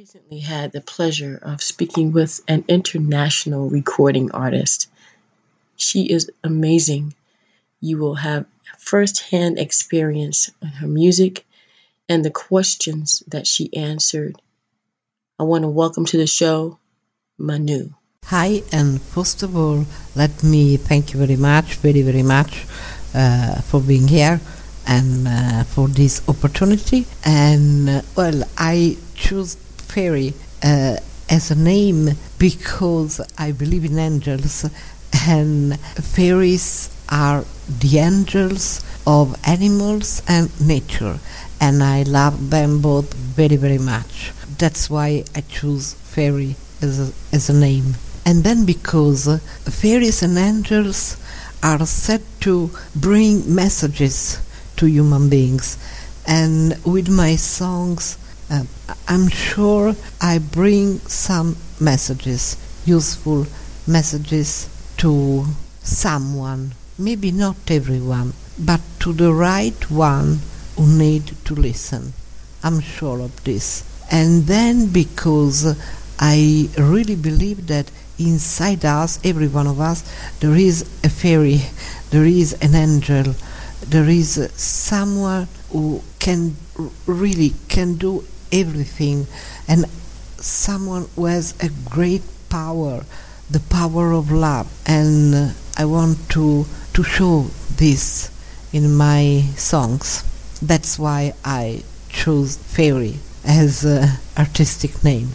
Recently had the pleasure of speaking with an international recording artist. She is amazing. You will have firsthand experience on her music and the questions that she answered. I want to welcome to the show Manu. Hi, and first of all, let me thank you very much, very, very much uh, for being here and uh, for this opportunity. And uh, well, I choose fairy uh, as a name because I believe in angels, and fairies are the angels of animals and nature, and I love them both very, very much. That's why I choose fairy as a, as a name. And then because fairies and angels are said to bring messages to human beings, and with my songs, uh, I'm sure I bring some messages, useful messages to someone, maybe not everyone, but to the right one who need to listen. I'm sure of this. And then because I really believe that inside us, every one of us, there is a fairy, there is an angel, there is someone who can really can do everything. And someone who has a great power the power of love. And uh, i want to to show this in my songs. That's why i chose fairy as an artistic name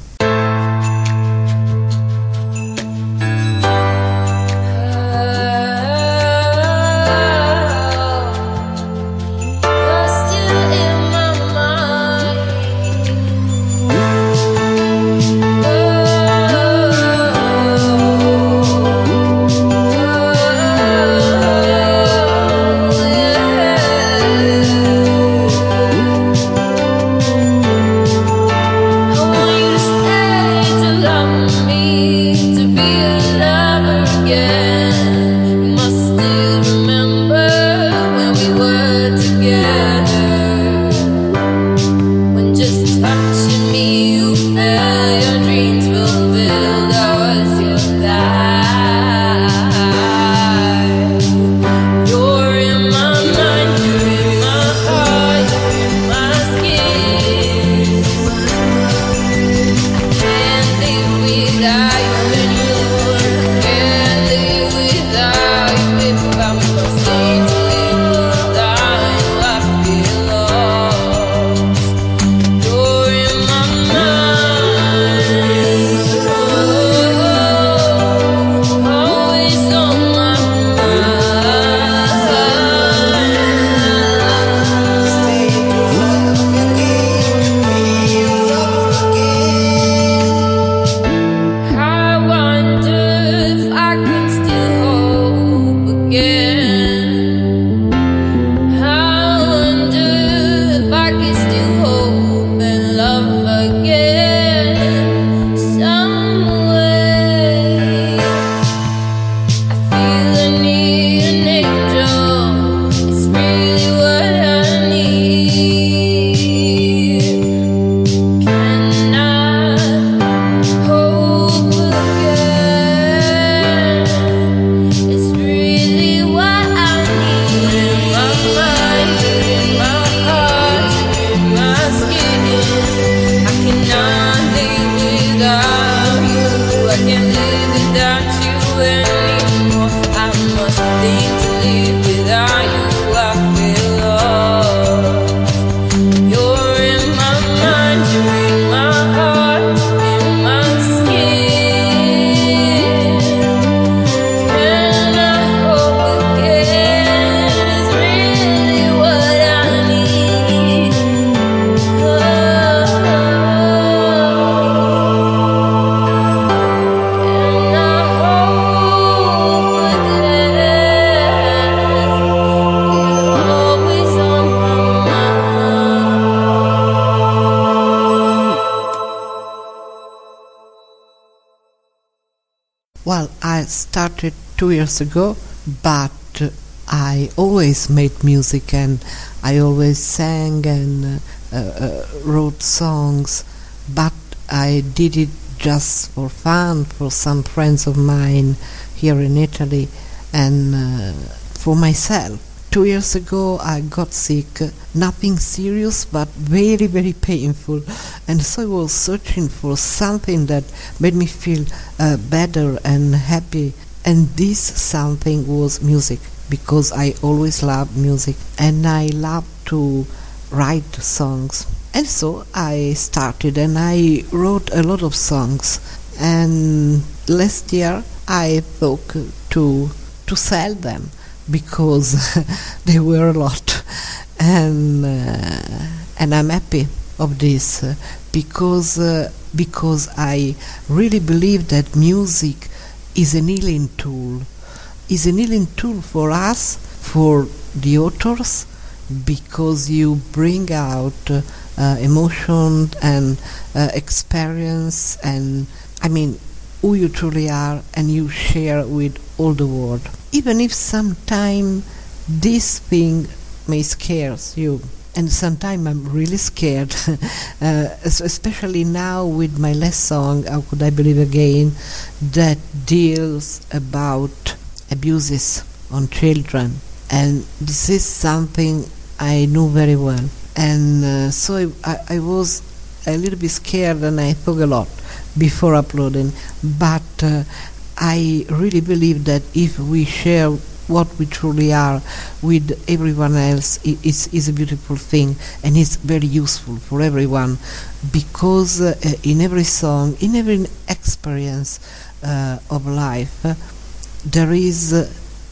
started two years ago, but I always made music and I always sang and uh, uh, wrote songs, but I did it just for fun for some friends of mine here in Italy and uh, for myself. Two years ago, I got sick, nothing serious but very, very painful, and so I was searching for something that made me feel uh, better and happy, and this something was music because I always loved music and I love to write songs. And so I started and I wrote a lot of songs. And last year I thought to to sell them because they were a lot, and uh, and I'm happy of this uh, because uh, because I really believe that music is an healing tool is an healing tool for us, for the authors, because you bring out uh, uh, emotion and uh, experience and, I mean, who you truly are and you share with all the world. Even if sometimes this thing may scare you, and sometimes I'm really scared, uh, especially now with my last song, How Could I Believe Again, that deals about abuses on children, and this is something I know very well. And uh, so I, I was a little bit scared and I thought a lot before uploading, but uh, I really believe that if we share what we truly are with everyone else is is a beautiful thing and it's very useful for everyone because uh, in every song in every experience uh, of life there is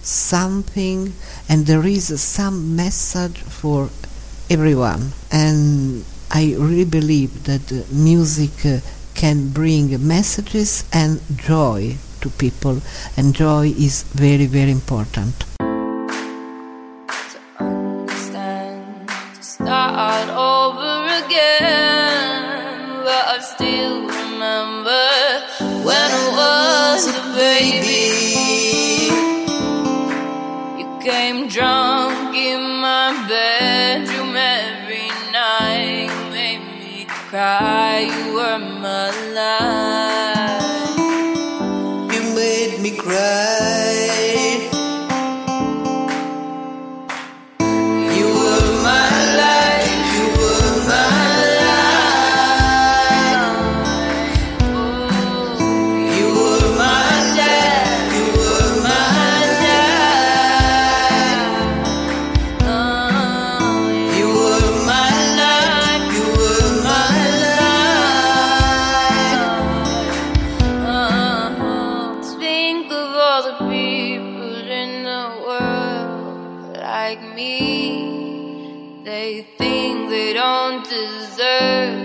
something and there is some message for everyone. And I really believe that music uh, can bring messages and joy to people. And joy is very very important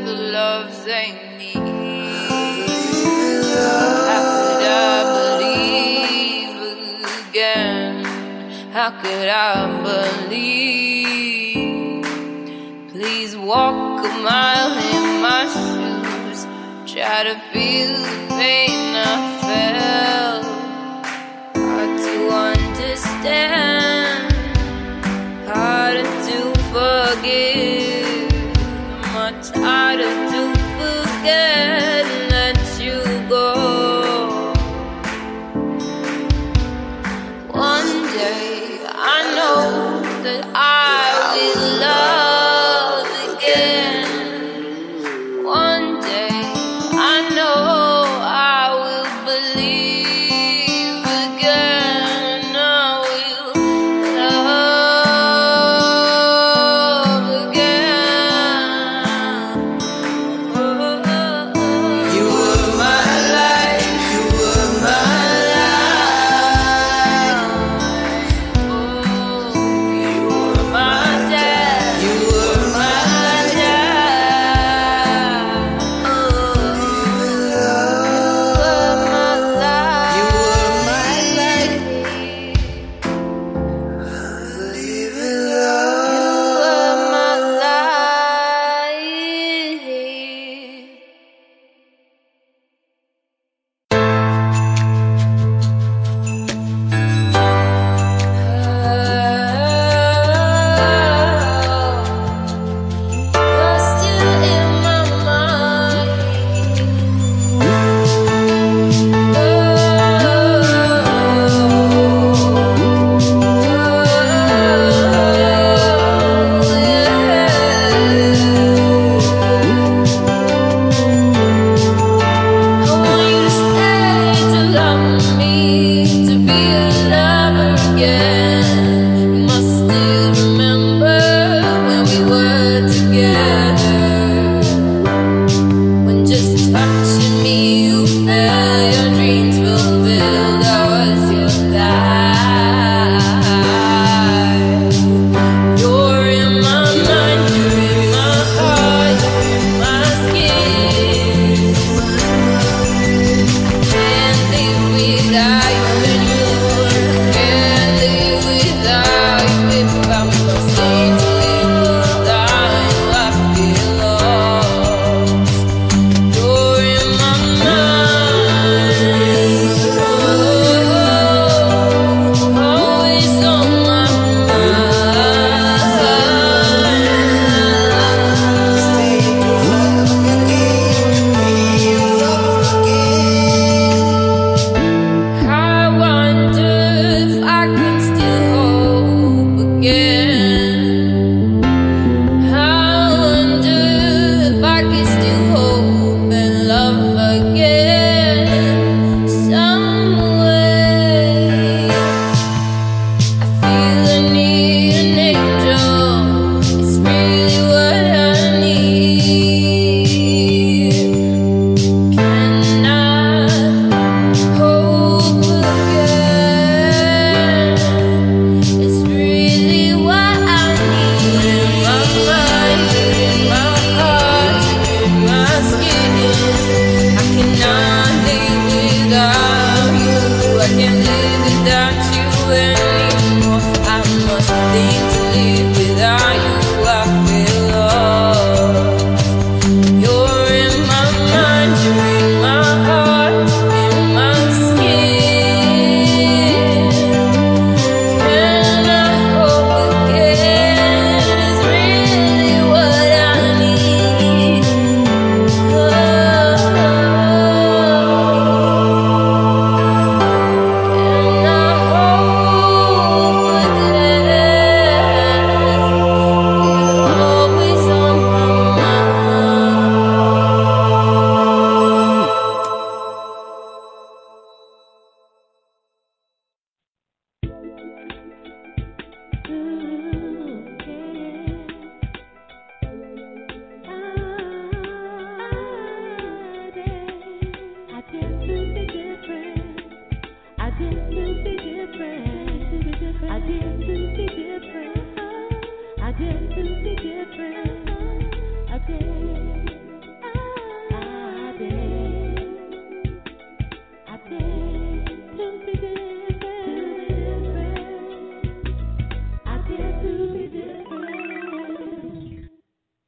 the love they need. How could I believe again? How could I believe? Please walk a mile in my shoes. Try to feel the pain I felt. Hard to understand, harder to forgive, completely